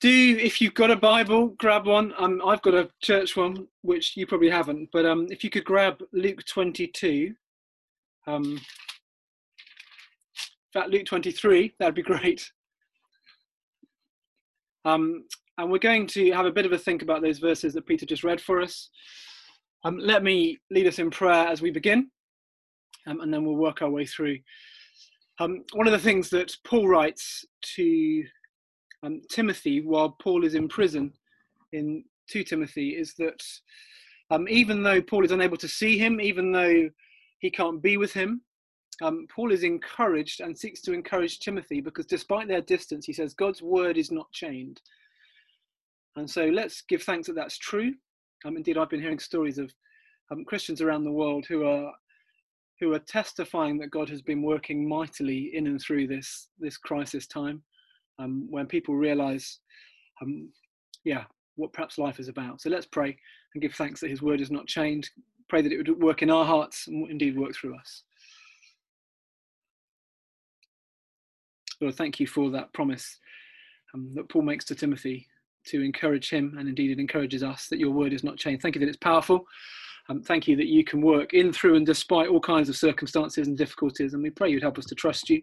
do if you've got a Bible, grab one. Um, I've got a church one, which you probably haven't. But um, if you could grab Luke 22, um, in fact, Luke 23, that'd be great. Um, and we're going to have a bit of a think about those verses that Peter just read for us. Um, let me lead us in prayer as we begin, um, and then we'll work our way through. Um, one of the things that Paul writes to um, Timothy while Paul is in prison in 2 Timothy is that um, even though Paul is unable to see him, even though he can't be with him, um, Paul is encouraged and seeks to encourage Timothy because despite their distance, he says, God's word is not chained. And so let's give thanks that that's true. Um, indeed, I've been hearing stories of um, Christians around the world who are who are testifying that God has been working mightily in and through this this crisis time um, when people realize, um, yeah, what perhaps life is about. So let's pray and give thanks that His word is not changed. Pray that it would work in our hearts and indeed work through us. Lord, thank you for that promise um, that Paul makes to Timothy to encourage him, and indeed it encourages us that your word is not changed. Thank you that it's powerful. Um, thank you that you can work in, through, and despite all kinds of circumstances and difficulties. And we pray you'd help us to trust you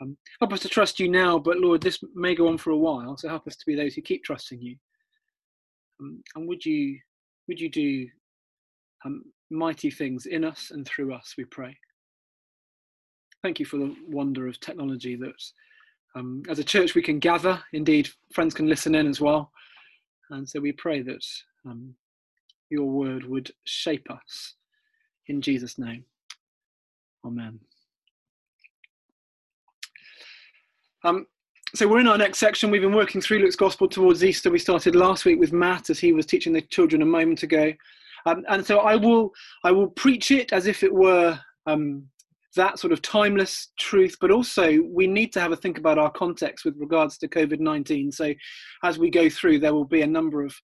um, help us to trust you now, but Lord, this may go on for a while, so help us to be those who keep trusting you. Um, and would you, would you do um, mighty things in us and through us, we pray. Thank you for the wonder of technology that um, as a church we can gather. Indeed, friends can listen in as well. And so we pray that um, your word would shape us. In Jesus' name, amen. Um, so we're in our next section. We've been working through Luke's Gospel towards Easter. We started last week with Matt as he was teaching the children a moment ago, um, and so I will I will preach it as if it were um, that sort of timeless truth. But also we need to have a think about our context with regards to COVID nineteen. So as we go through, there will be a number of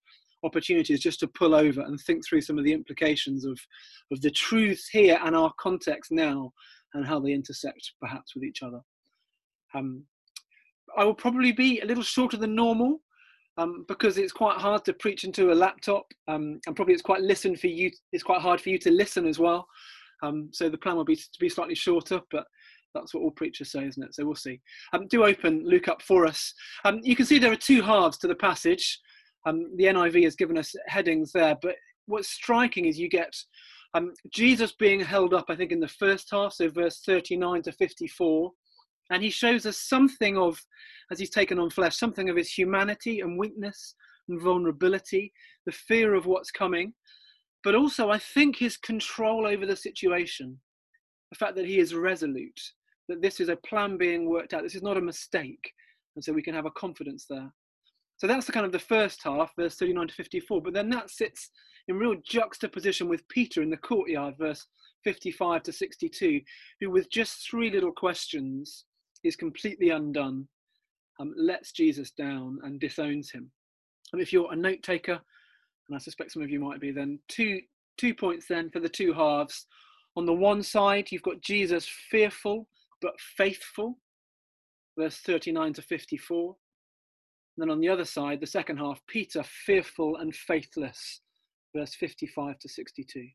opportunities just to pull over and think through some of the implications of of the truths here and our context now and how they intersect perhaps with each other. Um, I will probably be a little shorter than normal um, because it's quite hard to preach into a laptop, um, and probably it's quite listen for you. It's quite hard for you to listen as well. Um, so the plan will be to be slightly shorter, but that's what all preachers say, isn't it? So we'll see. Um, do open Luke up for us. Um, you can see there are two halves to the passage. Um, the NIV has given us headings there, but what's striking is you get Jesus being held up. I think in the first half, so verse 39 to 54 and he shows us something of, as he's taken on flesh, something of his humanity and weakness and vulnerability, the fear of what's coming, but also, I think, his control over the situation, the fact that he is resolute, that this is a plan being worked out, this is not a mistake. And so we can have a confidence there. So that's the kind of the first half, verse 39 to 54. But then that sits in real juxtaposition with Peter in the courtyard, verse 55 to 62, who, with just three little questions, is completely undone, um, lets Jesus down and disowns him. And if you're a note taker, and I suspect some of you might be, then two two points then for the two halves. On the one side, you've got Jesus fearful but faithful, verse 39 to 54. And then on the other side, the second half, Peter fearful and faithless, verse 55 to 62.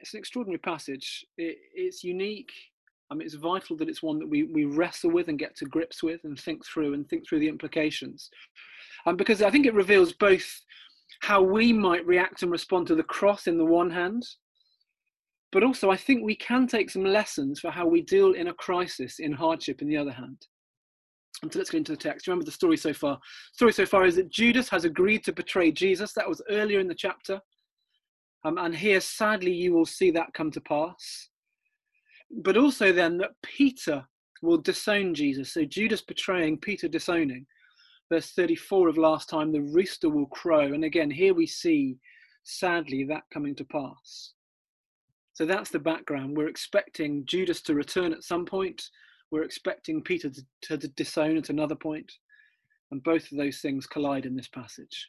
It's an extraordinary passage. It, it's unique I mean, it's vital that it's one that we, we wrestle with and get to grips with and think through and think through the implications. Um, because I think it reveals both how we might react and respond to the cross in the one hand, but also I think we can take some lessons for how we deal in a crisis, in hardship, in the other hand. And so let's get into the text. Remember the story so far. The story so far is that Judas has agreed to betray Jesus. That was earlier in the chapter. Um, and here, sadly, you will see that come to pass but also then that Peter will disown Jesus. So Judas betraying, Peter disowning. Verse 34 of last time, the rooster will crow. And again, here we see, sadly, that coming to pass. So that's the background. We're expecting Judas to return at some point. We're expecting Peter to, to disown at another point. And both of those things collide in this passage.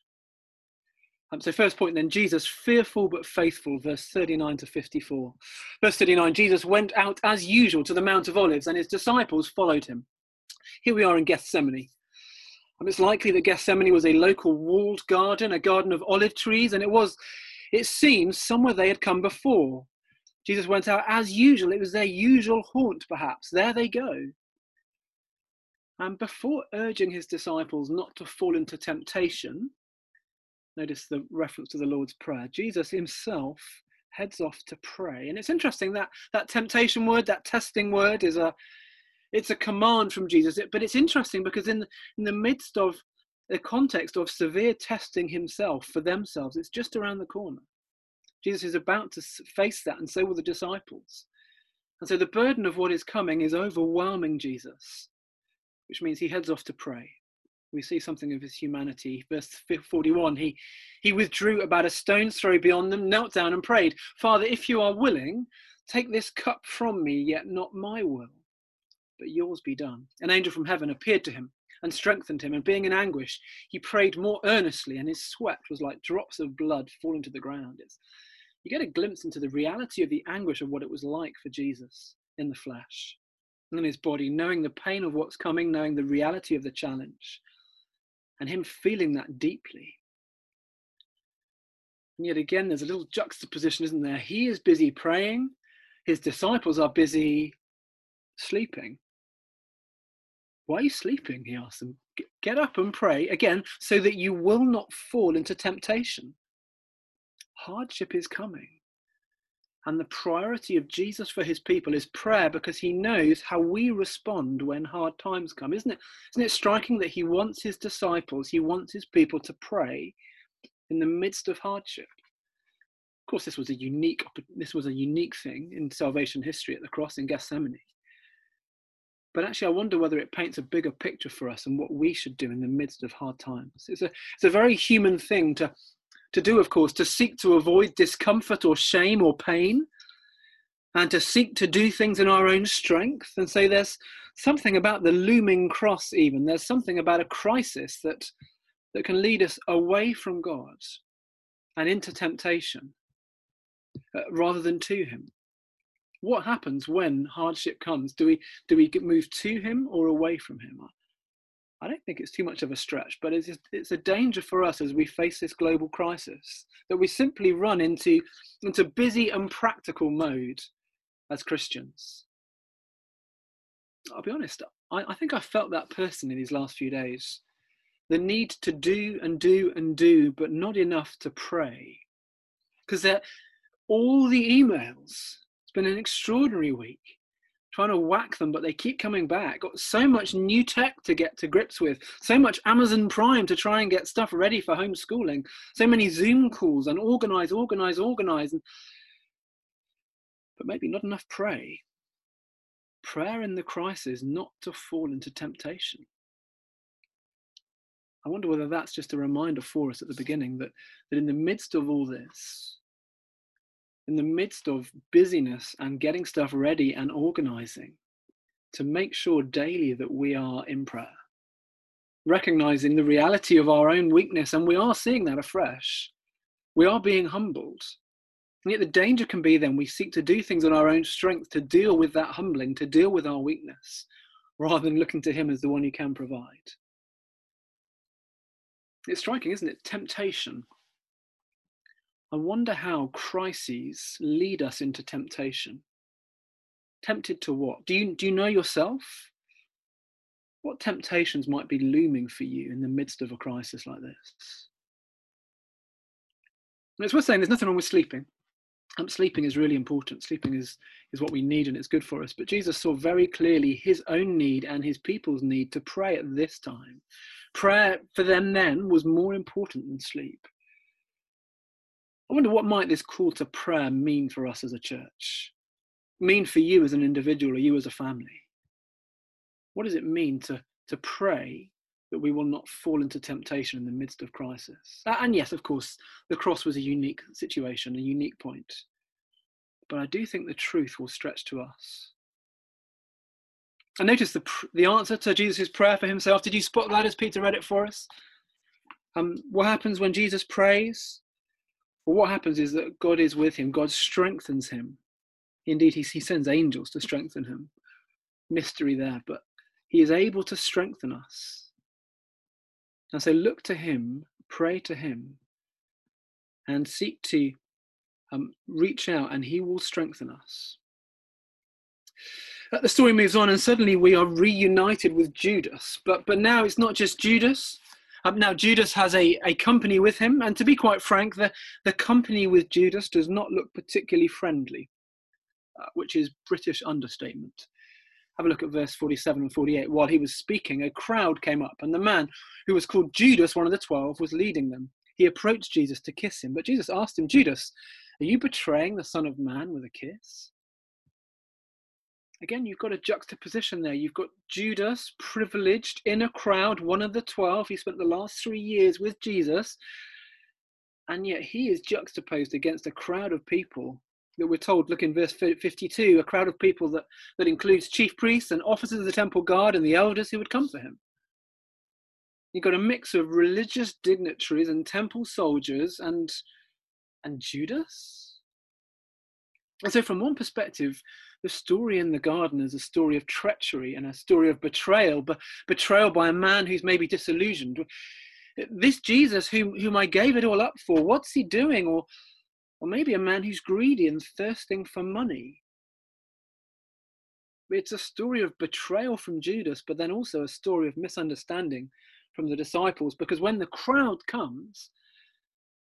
Um, so, first point then, Jesus, fearful but faithful, verse 39 to 54. Verse 39 Jesus went out as usual to the Mount of Olives, and his disciples followed him. Here we are in Gethsemane. And it's likely that Gethsemane was a local walled garden, a garden of olive trees, and it was, it seems, somewhere they had come before. Jesus went out as usual. It was their usual haunt, perhaps. There they go. And before urging his disciples not to fall into temptation, notice the reference to the Lord's Prayer, Jesus himself heads off to pray. And it's interesting that that temptation word, that testing word, is a it's a command from Jesus. But it's interesting because in in the midst of the context of severe testing himself for themselves, it's just around the corner. Jesus is about to face that, and so will the disciples. And so the burden of what is coming is overwhelming Jesus, which means he heads off to pray we see something of his humanity. Verse 41 he, he withdrew about a stone's throw beyond them, knelt down and prayed, Father, if you are willing, take this cup from me, yet not my will, but yours be done. An angel from heaven appeared to him and strengthened him, and being in anguish, he prayed more earnestly, and his sweat was like drops of blood falling to the ground. It's, you get a glimpse into the reality of the anguish of what it was like for Jesus in the flesh in his body, knowing the pain of what's coming, knowing the reality of the challenge and him feeling that deeply. And yet again, there's a little juxtaposition, isn't there? He is busy praying, his disciples are busy sleeping. Why are you sleeping? He asks them. Get up and pray again so that you will not fall into temptation. Hardship is coming. And the priority of Jesus for his people is prayer because he knows how we respond when hard times come. Isn't it? Isn't it striking that he wants his disciples, he wants his people to pray in the midst of hardship? Of course, this was a unique this was a unique thing in salvation history at the cross in Gethsemane. But actually, I wonder whether it paints a bigger picture for us and what we should do in the midst of hard times. It's a, it's a very human thing to to do, of course, to seek to avoid discomfort or shame or pain, and to seek to do things in our own strength. And so there's something about the looming cross, even. There's something about a crisis that, that can lead us away from God and into temptation uh, rather than to Him. What happens when hardship comes? Do we do we move to Him or away from Him? I don't think it's too much of a stretch, but it's, it's a danger for us as we face this global crisis that we simply run into, into busy and practical mode as Christians. I'll be honest, I, I think I felt that personally these last few days. The need to do and do and do, but not enough to pray. Because all the emails, it's been an extraordinary week trying to whack them, but they keep coming back. Got so much new tech to get to grips with, so much Amazon Prime to try and get stuff ready for homeschooling, so many Zoom calls and organize, organize, organize. And... But maybe not enough pray. Prayer in the crisis, not to fall into temptation. I wonder whether that's just a reminder for us at the beginning that, that in the midst of all this, in the midst of busyness and getting stuff ready and organizing to make sure daily that we are in prayer, recognizing the reality of our own weakness. And we are seeing that afresh. We are being humbled. And yet the danger can be then we seek to do things on our own strength to deal with that humbling, to deal with our weakness, rather than looking to Him as the one who can provide. It's striking, isn't it? Temptation I wonder how crises lead us into temptation. Tempted to what? Do you, do you know yourself? What temptations might be looming for you in the midst of a crisis like this? And it's worth saying there's nothing wrong with sleeping. Um, sleeping is really important. Sleeping is, is what we need and it's good for us. But Jesus saw very clearly his own need and his people's need to pray at this time. Prayer for them then was more important than sleep. I wonder what might this call to prayer mean for us as a church? Mean for you as an individual or you as a family? What does it mean to, to pray that we will not fall into temptation in the midst of crisis? And yes, of course, the cross was a unique situation, a unique point. But I do think the truth will stretch to us. And notice the, the answer to Jesus' prayer for himself. Did you spot that as Peter read it for us? Um, what happens when Jesus prays? Well, what happens is that God is with him, God strengthens him. Indeed, he, he sends angels to strengthen him. Mystery there, but he is able to strengthen us. And so look to him, pray to him, and seek to um, reach out, and he will strengthen us. The story moves on, and suddenly we are reunited with Judas. But but now it's not just Judas. Um, now Judas has a, a company with him, and to be quite frank, the, the company with Judas does not look particularly friendly, uh, which is British understatement. Have a look at verse 47 and 48. While he was speaking, a crowd came up, and the man who was called Judas, one of the twelve, was leading them. He approached Jesus to kiss him, but Jesus asked him, Judas, are you betraying the Son of Man with a kiss? Again, you've got a juxtaposition there. You've got Judas, privileged in a crowd, one of the 12. He spent the last three years with Jesus. And yet he is juxtaposed against a crowd of people that we're told, look in verse 52, a crowd of people that, that includes chief priests and officers of the temple guard and the elders who would come for him. You've got a mix of religious dignitaries and temple soldiers and, and Judas. And so, from one perspective, the story in the garden is a story of treachery and a story of betrayal, but betrayal by a man who's maybe disillusioned. This Jesus, whom, whom I gave it all up for, what's he doing? Or, or maybe a man who's greedy and thirsting for money. It's a story of betrayal from Judas, but then also a story of misunderstanding from the disciples. Because when the crowd comes,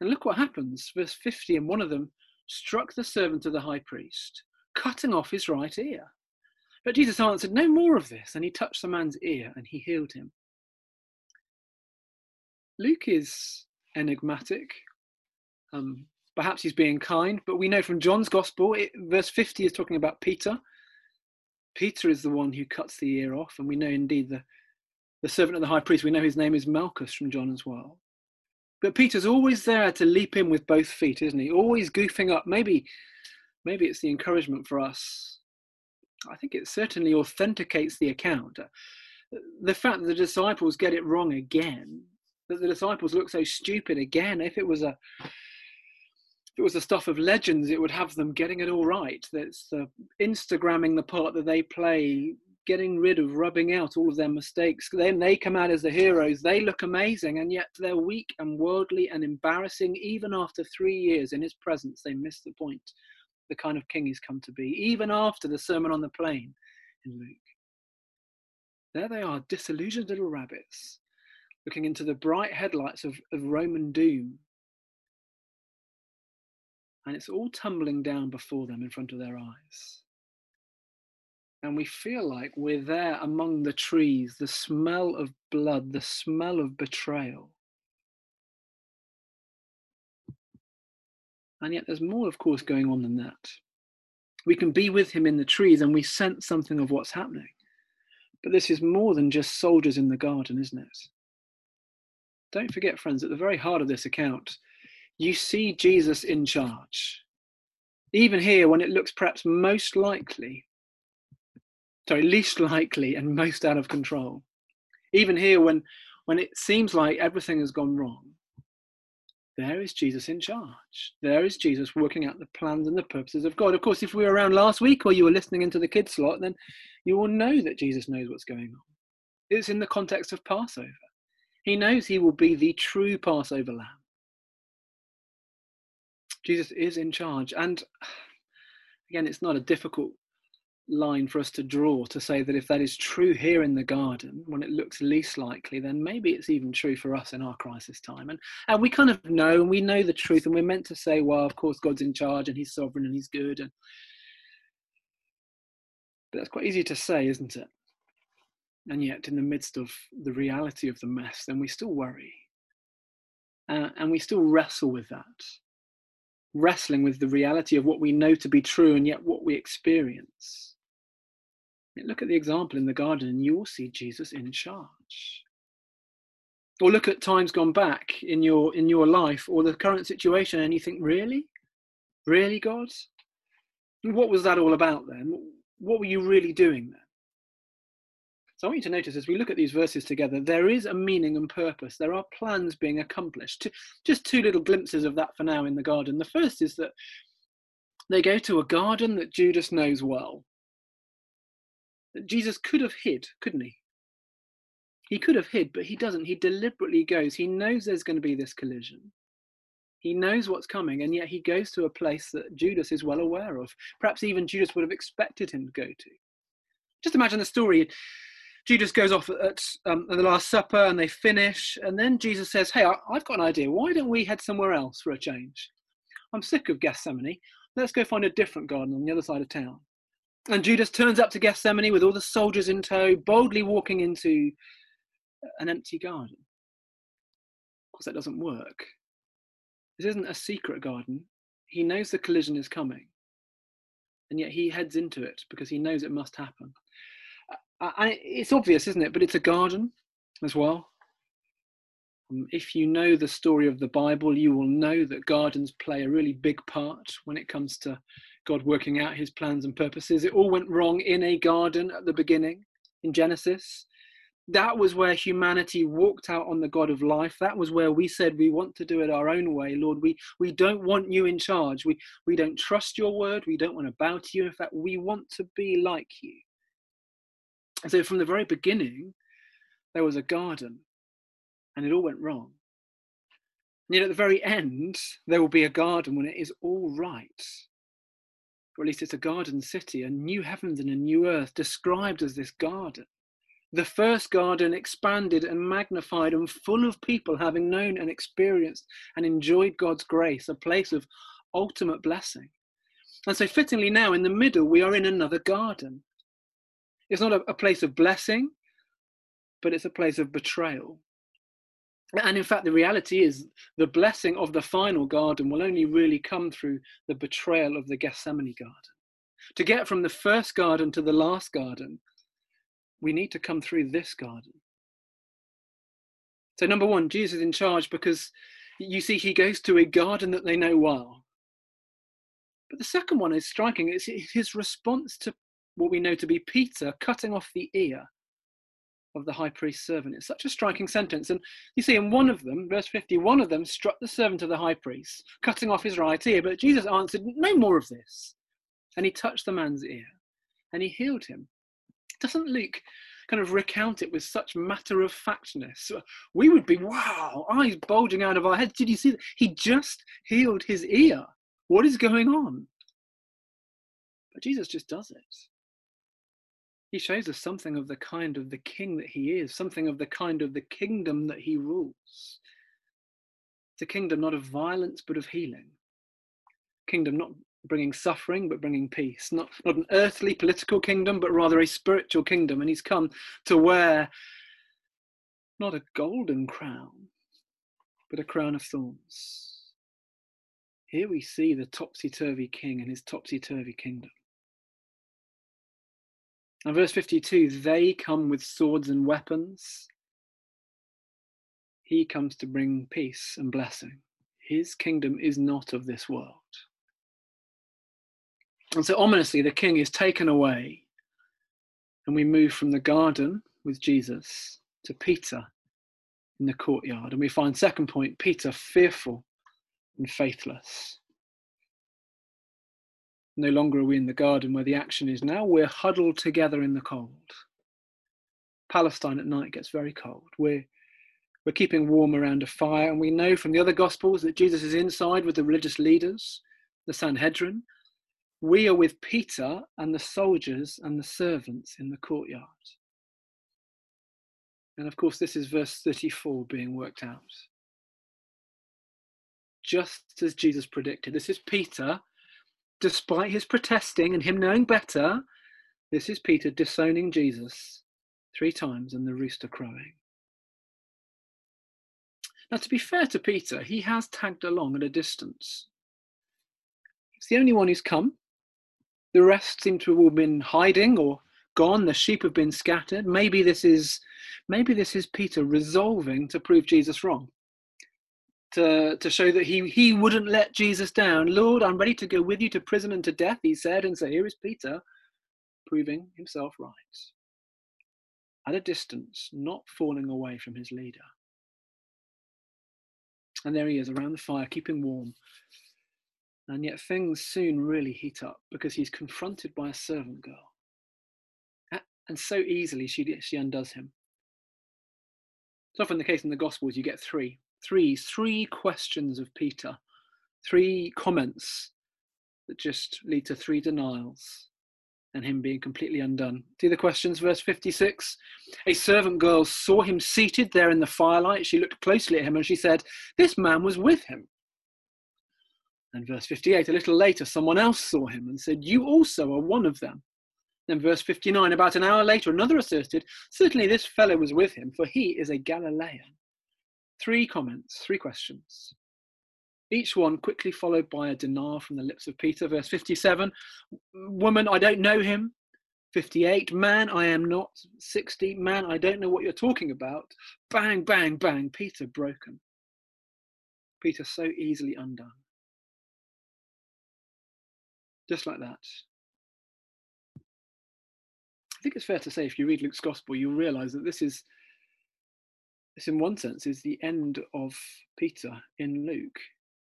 and look what happens, verse 50, and one of them struck the servant of the high priest cutting off his right ear. But Jesus answered, No more of this. And he touched the man's ear and he healed him. Luke is enigmatic. Um, perhaps he's being kind, but we know from John's gospel, it, verse 50 is talking about Peter. Peter is the one who cuts the ear off, and we know indeed the, the servant of the high priest, we know his name is Malchus from John as well. But Peter's always there to leap in with both feet, isn't he? Always goofing up, maybe maybe it's the encouragement for us. I think it certainly authenticates the account. The fact that the disciples get it wrong again, that the disciples look so stupid again. If it was a if it was the stuff of legends, it would have them getting it all right. That's the Instagramming the part that they play, getting rid of, rubbing out all of their mistakes. Then they come out as the heroes. They look amazing, and yet they're weak and worldly and embarrassing. Even after three years in His presence, they miss the point the kind of king he's come to be, even after the Sermon on the Plain in Luke. There they are, disillusioned little rabbits, looking into the bright headlights of, of Roman doom. And it's all tumbling down before them in front of their eyes. And we feel like we're there among the trees, the smell of blood, the smell of betrayal. And yet there's more, of course, going on than that. We can be with him in the trees and we sense something of what's happening. But this is more than just soldiers in the garden, isn't it? Don't forget, friends, at the very heart of this account, you see Jesus in charge. Even here, when it looks perhaps most likely, sorry, least likely and most out of control. Even here, when, when it seems like everything has gone wrong, there is Jesus in charge. There is Jesus working out the plans and the purposes of God. Of course, if we were around last week or you were listening into the kids slot, then you will know that Jesus knows what's going on. It's in the context of Passover. He knows he will be the true Passover lamb. Jesus is in charge. And again, it's not a difficult line for us to draw to say that if that is true here in the garden when it looks least likely then maybe it's even true for us in our crisis time. And and we kind of know and we know the truth and we're meant to say well of course god's in charge and he's sovereign and he's good and but that's quite easy to say isn't it? And yet in the midst of the reality of the mess then we still worry. Uh, and we still wrestle with that. Wrestling with the reality of what we know to be true and yet what we experience Look at the example in the garden and you will see Jesus in charge. Or look at times gone back in your in your life or the current situation and you think, really? Really, God? What was that all about then? What were you really doing then? So I want you to notice as we look at these verses together, there is a meaning and purpose. There are plans being accomplished. Just two little glimpses of that for now in the garden. The first is that they go to a garden that Judas knows well. Jesus could have hid, couldn't he? He could have hid, but he doesn't. He deliberately goes. He knows there's going to be this collision. He knows what's coming, and yet he goes to a place that Judas is well aware of. Perhaps even Judas would have expected him to go to. Just imagine the story. Judas goes off at, um, at the Last Supper and they finish, and then Jesus says, Hey, I, I've got an idea. Why don't we head somewhere else for a change? I'm sick of Gethsemane. Let's go find a different garden on the other side of town. And Judas turns up to Gethsemane with all the soldiers in tow, boldly walking into an empty garden. Of course, that doesn't work. This isn't a secret garden. He knows the collision is coming. And yet he heads into it because he knows it must happen. And it's obvious, isn't it? But it's a garden as well. Um, if you know the story of the Bible, you will know that gardens play a really big part when it comes to God working out his plans and purposes. It all went wrong in a garden at the beginning in Genesis that was where humanity walked out on the God of life. That was where we said we want to do it our own way, Lord. We we don't want you in charge. We we don't trust your word. We don't want to bow to you. In fact, we want to be like you. And so from the very beginning, there was a garden, and it all went wrong. And yet at the very end, there will be a garden when it is all right. Or at least it's a garden city, a new heavens and a new earth described as this garden the first garden expanded and magnified and full of people having known and experienced and enjoyed God's grace, a place of ultimate blessing. And so, fittingly, now in the middle, we are in another garden. It's not a, a place of blessing, but it's a place of betrayal. And in fact, the reality is the blessing of the final garden will only really come through the betrayal of the Gethsemane garden. To get from the first garden to the last garden, we need to come through this garden. So, number one, Jesus is in charge because you see, he goes to a garden that they know well. But the second one is striking. It's his response to what we know to be Peter cutting off the ear of the high priest's servant. It's such a striking sentence. And you see, in one of them, verse 50, one of them struck the servant of the high priest, cutting off his right ear. But Jesus answered, No more of this. And he touched the man's ear and he healed him doesn't Luke kind of recount it with such matter of factness? We would be, wow, eyes bulging out of our heads. Did you see that? He just healed his ear. What is going on? But Jesus just does it. He shows us something of the kind of the king that he is, something of the kind of the kingdom that he rules. It's a kingdom not of violence, but of healing. Kingdom not bringing suffering but bringing peace. Not, not an earthly political kingdom, but rather a spiritual kingdom. And he's come to wear not a golden crown, but a crown of thorns. Here we see the topsy turvy king and his topsy turvy kingdom. And verse 52 they come with swords and weapons. He comes to bring peace and blessing. His kingdom is not of this world. And so ominously, the king is taken away, and we move from the garden with Jesus to Peter in the courtyard. And we find, second point, Peter fearful and faithless. No longer are we in the garden where the action is now, we're huddled together in the cold. Palestine at night gets very cold. We're, we're keeping warm around a fire, and we know from the other Gospels that Jesus is inside with the religious leaders, the Sanhedrin, we are with Peter and the soldiers and the servants in the courtyard. And of course, this is verse 34 being worked out. Just as Jesus predicted, this is Peter, despite his protesting and him knowing better, this is Peter disowning Jesus three times and the rooster crowing. Now, to be fair to Peter, he has tagged along at a distance. He's the only one who's come. The rest seem to have all been hiding or gone. The sheep have been scattered. Maybe this is, maybe this is Peter resolving to prove Jesus wrong. To, to show that he, he wouldn't let Jesus down. Lord, I'm ready to go with you to prison and to death, he said. And so here is Peter proving himself right. At a distance, not falling away from his leader. And there he is around the fire, keeping warm, and yet things soon really heat up because he's confronted by a servant girl. And so easily she, she undoes him. It's often the case in the Gospels, you get three, three, three questions of Peter, three comments that just lead to three denials and him being completely undone. See the questions, verse 56. A servant girl saw him seated there in the firelight. She looked closely at him and she said, This man was with him. And verse 58, a little later, someone else saw him and said, You also are one of them. Then verse 59, about an hour later, another asserted, Certainly this fellow was with him, for he is a Galilean. Three comments, three questions. Each one quickly followed by a denial from the lips of Peter. Verse 57, Woman, I don't know him. 58, Man, I am not. 60, Man, I don't know what you're talking about. Bang, bang, bang, Peter broken. Peter so easily undone. Just like that. I think it's fair to say if you read Luke's gospel, you'll realize that this is this in one sense is the end of Peter in Luke.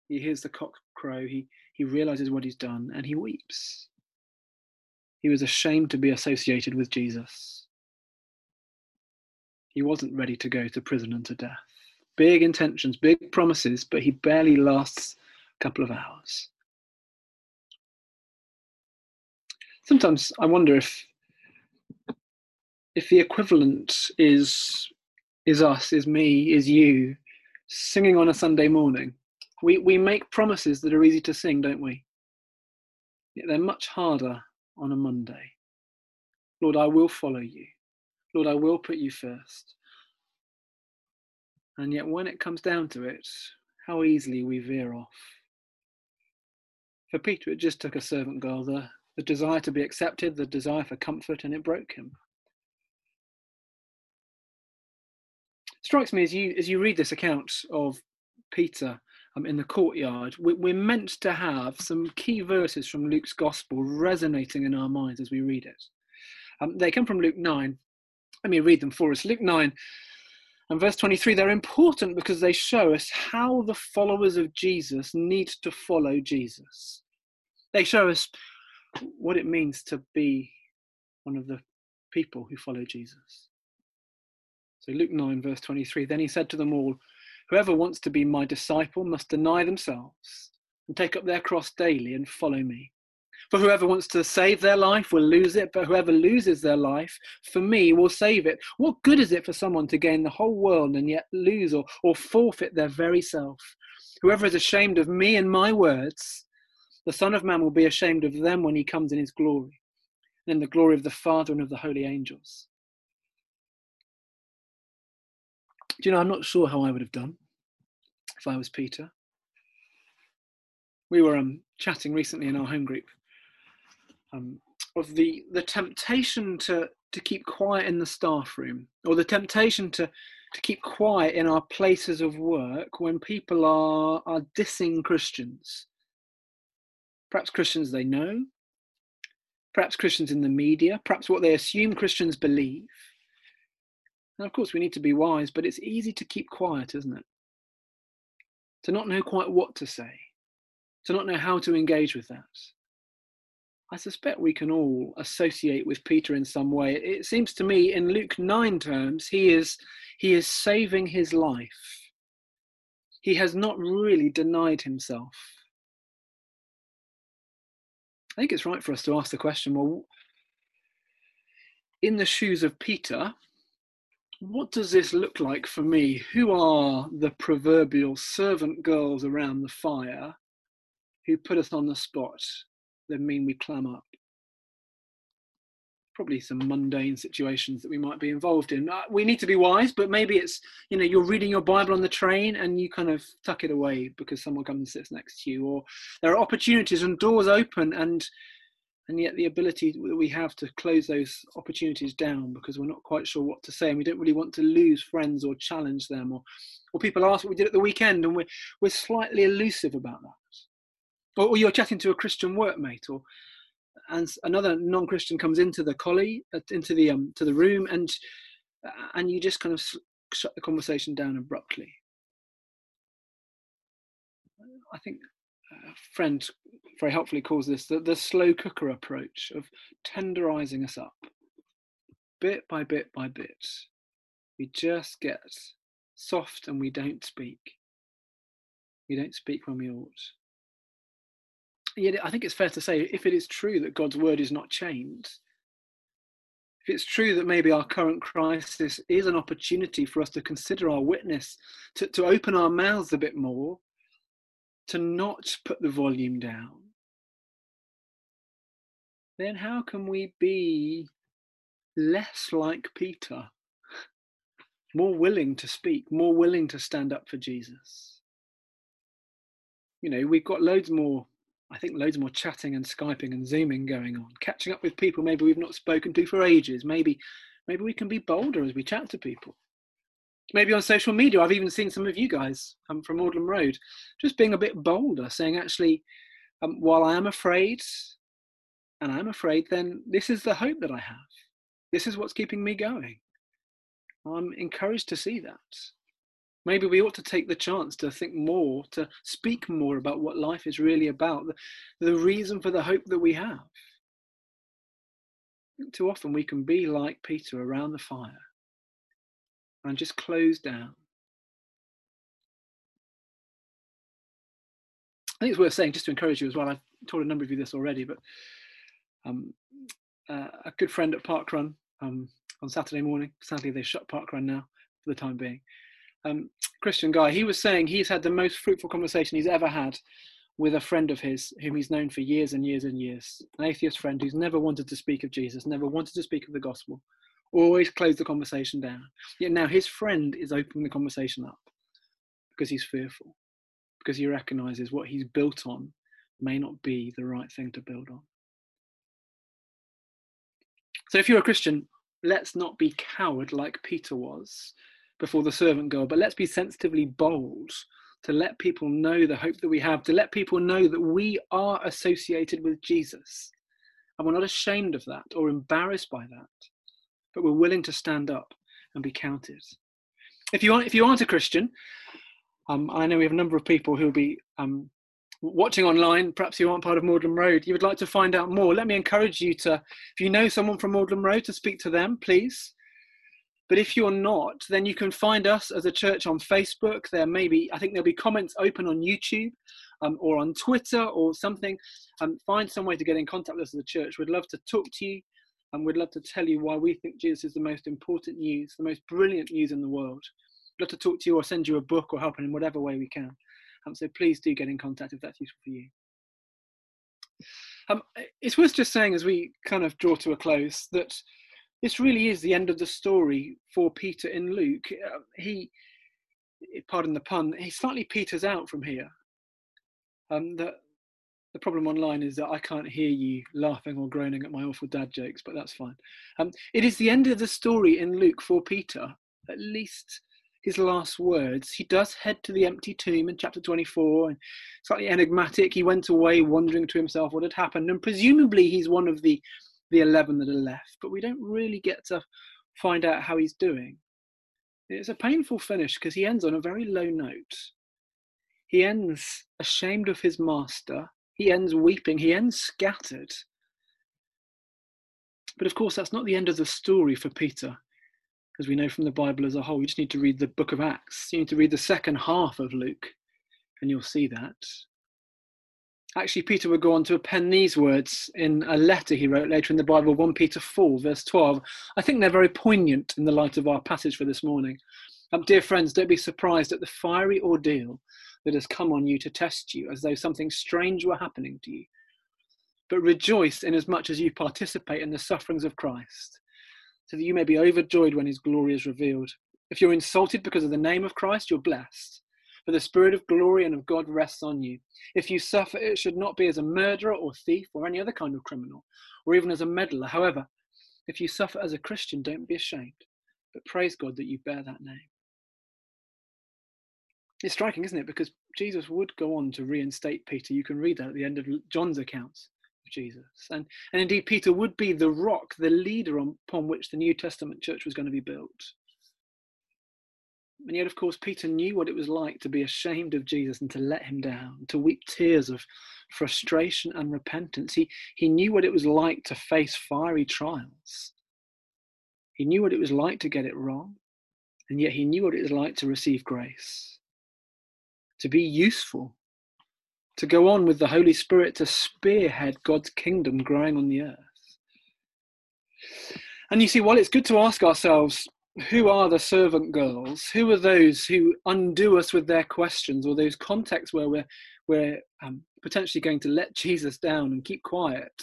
He hears the cock crow, he he realizes what he's done, and he weeps. He was ashamed to be associated with Jesus. He wasn't ready to go to prison and to death. Big intentions, big promises, but he barely lasts a couple of hours. Sometimes I wonder if if the equivalent is is us, is me, is you, singing on a Sunday morning, we, we make promises that are easy to sing, don't we? Yet they're much harder on a Monday. Lord, I will follow you. Lord, I will put you first. And yet, when it comes down to it, how easily we veer off. For Peter, it just took a servant girl, the, the desire to be accepted, the desire for comfort, and it broke him. Strikes me as you as you read this account of Peter um, in the courtyard, we, we're meant to have some key verses from Luke's gospel resonating in our minds as we read it. Um, they come from Luke 9. Let me read them for us. Luke 9 and verse 23, they're important because they show us how the followers of Jesus need to follow Jesus. They show us what it means to be one of the people who follow Jesus. So Luke 9, verse 23 Then he said to them all, Whoever wants to be my disciple must deny themselves and take up their cross daily and follow me. For whoever wants to save their life will lose it, but whoever loses their life for me will save it. What good is it for someone to gain the whole world and yet lose or, or forfeit their very self? Whoever is ashamed of me and my words, the Son of Man will be ashamed of them when he comes in his glory, and in the glory of the Father and of the holy angels. Do you know, I'm not sure how I would have done if I was Peter. We were um, chatting recently in our home group um, of the, the temptation to, to keep quiet in the staff room, or the temptation to, to keep quiet in our places of work when people are, are dissing Christians. Perhaps Christians they know, perhaps Christians in the media, perhaps what they assume Christians believe. And of course, we need to be wise, but it's easy to keep quiet, isn't it? To not know quite what to say, to not know how to engage with that. I suspect we can all associate with Peter in some way. It seems to me, in Luke 9 terms, he is, he is saving his life. He has not really denied himself. I think it's right for us to ask the question well, in the shoes of Peter, what does this look like for me? Who are the proverbial servant girls around the fire who put us on the spot that mean we clam up? Probably some mundane situations that we might be involved in. Uh, we need to be wise, but maybe it's, you know, you're reading your Bible on the train and you kind of tuck it away because someone comes and sits next to you, or there are opportunities and doors open and and yet the ability that we have to close those opportunities down because we're not quite sure what to say and we don't really want to lose friends or challenge them or or people ask what we did at the weekend and we're we're slightly elusive about that. Or, or you're chatting to a christian workmate or and another non-christian comes into the collie uh, into the um to the room and uh, and you just kind of shut the conversation down abruptly. I think a friend very helpfully calls this the, the slow cooker approach of tenderizing us up bit by bit by bit. We just get soft and we don't speak. We don't speak when we ought. Yet I think it's fair to say if it is true that God's word is not chained, if it's true that maybe our current crisis is an opportunity for us to consider our witness, to, to open our mouths a bit more, to not put the volume down, then how can we be less like Peter? More willing to speak, more willing to stand up for Jesus. You know, we've got loads more, I think, loads more chatting and Skyping and Zooming going on, catching up with people maybe we've not spoken to for ages. Maybe, maybe we can be bolder as we chat to people. Maybe on social media, I've even seen some of you guys um, from Magdalen Road just being a bit bolder, saying, actually, um, while I am afraid, and I'm afraid, then this is the hope that I have. This is what's keeping me going. I'm encouraged to see that. Maybe we ought to take the chance to think more, to speak more about what life is really about, the, the reason for the hope that we have. Too often we can be like Peter around the fire and just close down. I think it's worth saying, just to encourage you as well. I've told a number of you this already, but um, uh, a good friend at Parkrun um, on Saturday morning. Sadly, they shut Parkrun now for the time being. Um, Christian guy, he was saying he's had the most fruitful conversation he's ever had with a friend of his whom he's known for years and years and years. An atheist friend who's never wanted to speak of Jesus, never wanted to speak of the gospel, always closed the conversation down. Yet now his friend is opening the conversation up because he's fearful, because he recognizes what he's built on may not be the right thing to build on. So if you're a Christian, let's not be coward like Peter was before the servant girl, but let's be sensitively bold to let people know the hope that we have, to let people know that we are associated with Jesus. And we're not ashamed of that or embarrassed by that, but we're willing to stand up and be counted. If you aren't, if you aren't a Christian, um, I know we have a number of people who'll be um, watching online, perhaps you aren't part of Magdalen Road, you would like to find out more, let me encourage you to, if you know someone from Magdalen Road, to speak to them, please. But if you're not, then you can find us as a church on Facebook. There may be, I think there'll be comments open on YouTube um, or on Twitter or something. Um, find some way to get in contact with us as a church. We'd love to talk to you and we'd love to tell you why we think Jesus is the most important news, the most brilliant news in the world. We'd love to talk to you or send you a book or help in whatever way we can. Um, so please do get in contact if that's useful for you. Um, it's worth just saying as we kind of draw to a close that this really is the end of the story for Peter in Luke. Uh, he, pardon the pun, he slightly peters out from here. Um, the, the problem online is that I can't hear you laughing or groaning at my awful dad jokes, but that's fine. Um, it is the end of the story in Luke for Peter, at least his last words. He does head to the empty tomb in chapter 24, and slightly enigmatic. He went away wondering to himself what had happened, and presumably he's one of the the 11 that are left, but we don't really get to find out how he's doing. It's a painful finish because he ends on a very low note. He ends ashamed of his master, he ends weeping, he ends scattered. But of course, that's not the end of the story for Peter as we know from the Bible as a whole. You just need to read the book of Acts. You need to read the second half of Luke, and you'll see that. Actually, Peter would go on to append these words in a letter he wrote later in the Bible, 1 Peter 4, verse 12. I think they're very poignant in the light of our passage for this morning. Um, dear friends, don't be surprised at the fiery ordeal that has come on you to test you, as though something strange were happening to you. But rejoice inasmuch as you participate in the sufferings of Christ so that you may be overjoyed when his glory is revealed. If you're insulted because of the name of Christ, you're blessed. For the spirit of glory and of God rests on you. If you suffer, it should not be as a murderer or thief or any other kind of criminal, or even as a meddler. However, if you suffer as a Christian, don't be ashamed, but praise God that you bear that name. It's striking, isn't it? Because Jesus would go on to reinstate Peter. You can read that at the end of John's accounts. Jesus. And, and indeed, Peter would be the rock, the leader on, upon which the New Testament church was going to be built. And yet, of course, Peter knew what it was like to be ashamed of Jesus and to let him down, to weep tears of frustration and repentance. He, he knew what it was like to face fiery trials. He knew what it was like to get it wrong. And yet he knew what it was like to receive grace, to be useful, to go on with the Holy Spirit to spearhead God's kingdom growing on the earth. And you see, while it's good to ask ourselves, who are the servant girls? Who are those who undo us with their questions or those contexts where we're, we're um, potentially going to let Jesus down and keep quiet?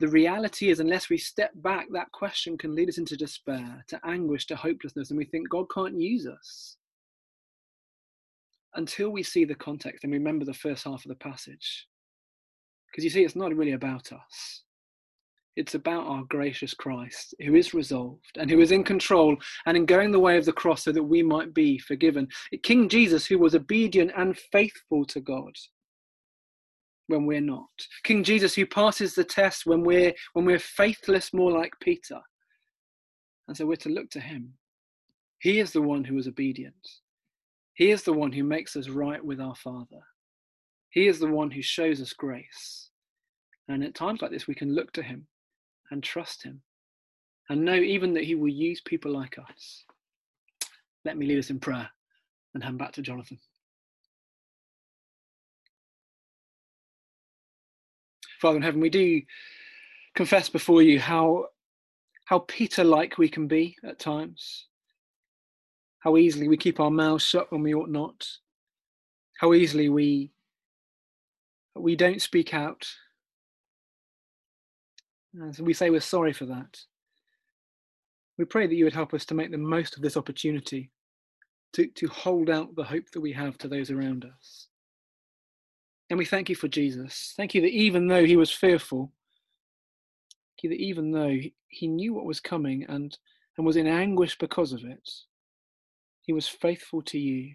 The reality is, unless we step back, that question can lead us into despair, to anguish, to hopelessness, and we think God can't use us. Until we see the context and remember the first half of the passage. Because you see, it's not really about us. It's about our gracious Christ who is resolved and who is in control and in going the way of the cross so that we might be forgiven. King Jesus, who was obedient and faithful to God when we're not. King Jesus, who passes the test when we're, when we're faithless, more like Peter. And so we're to look to him. He is the one who is obedient. He is the one who makes us right with our Father. He is the one who shows us grace. And at times like this, we can look to him and trust him and know even that he will use people like us. Let me lead us in prayer and hand back to Jonathan. Father in heaven, we do confess before you how how Peter like we can be at times, how easily we keep our mouths shut when we ought not, how easily we we don't speak out and we say we're sorry for that. We pray that you would help us to make the most of this opportunity to, to hold out the hope that we have to those around us. And we thank you for Jesus. Thank you that even though he was fearful, that even though he knew what was coming and, and was in anguish because of it, he was faithful to you,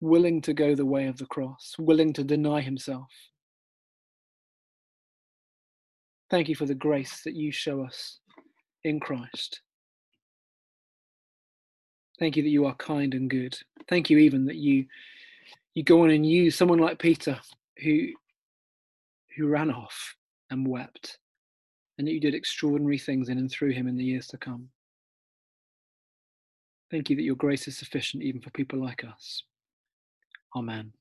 willing to go the way of the cross, willing to deny himself Thank you for the grace that you show us in Christ. Thank you that you are kind and good. Thank you even that you you go on and use someone like Peter who who ran off and wept and that you did extraordinary things in and through him in the years to come. Thank you that your grace is sufficient even for people like us. Amen.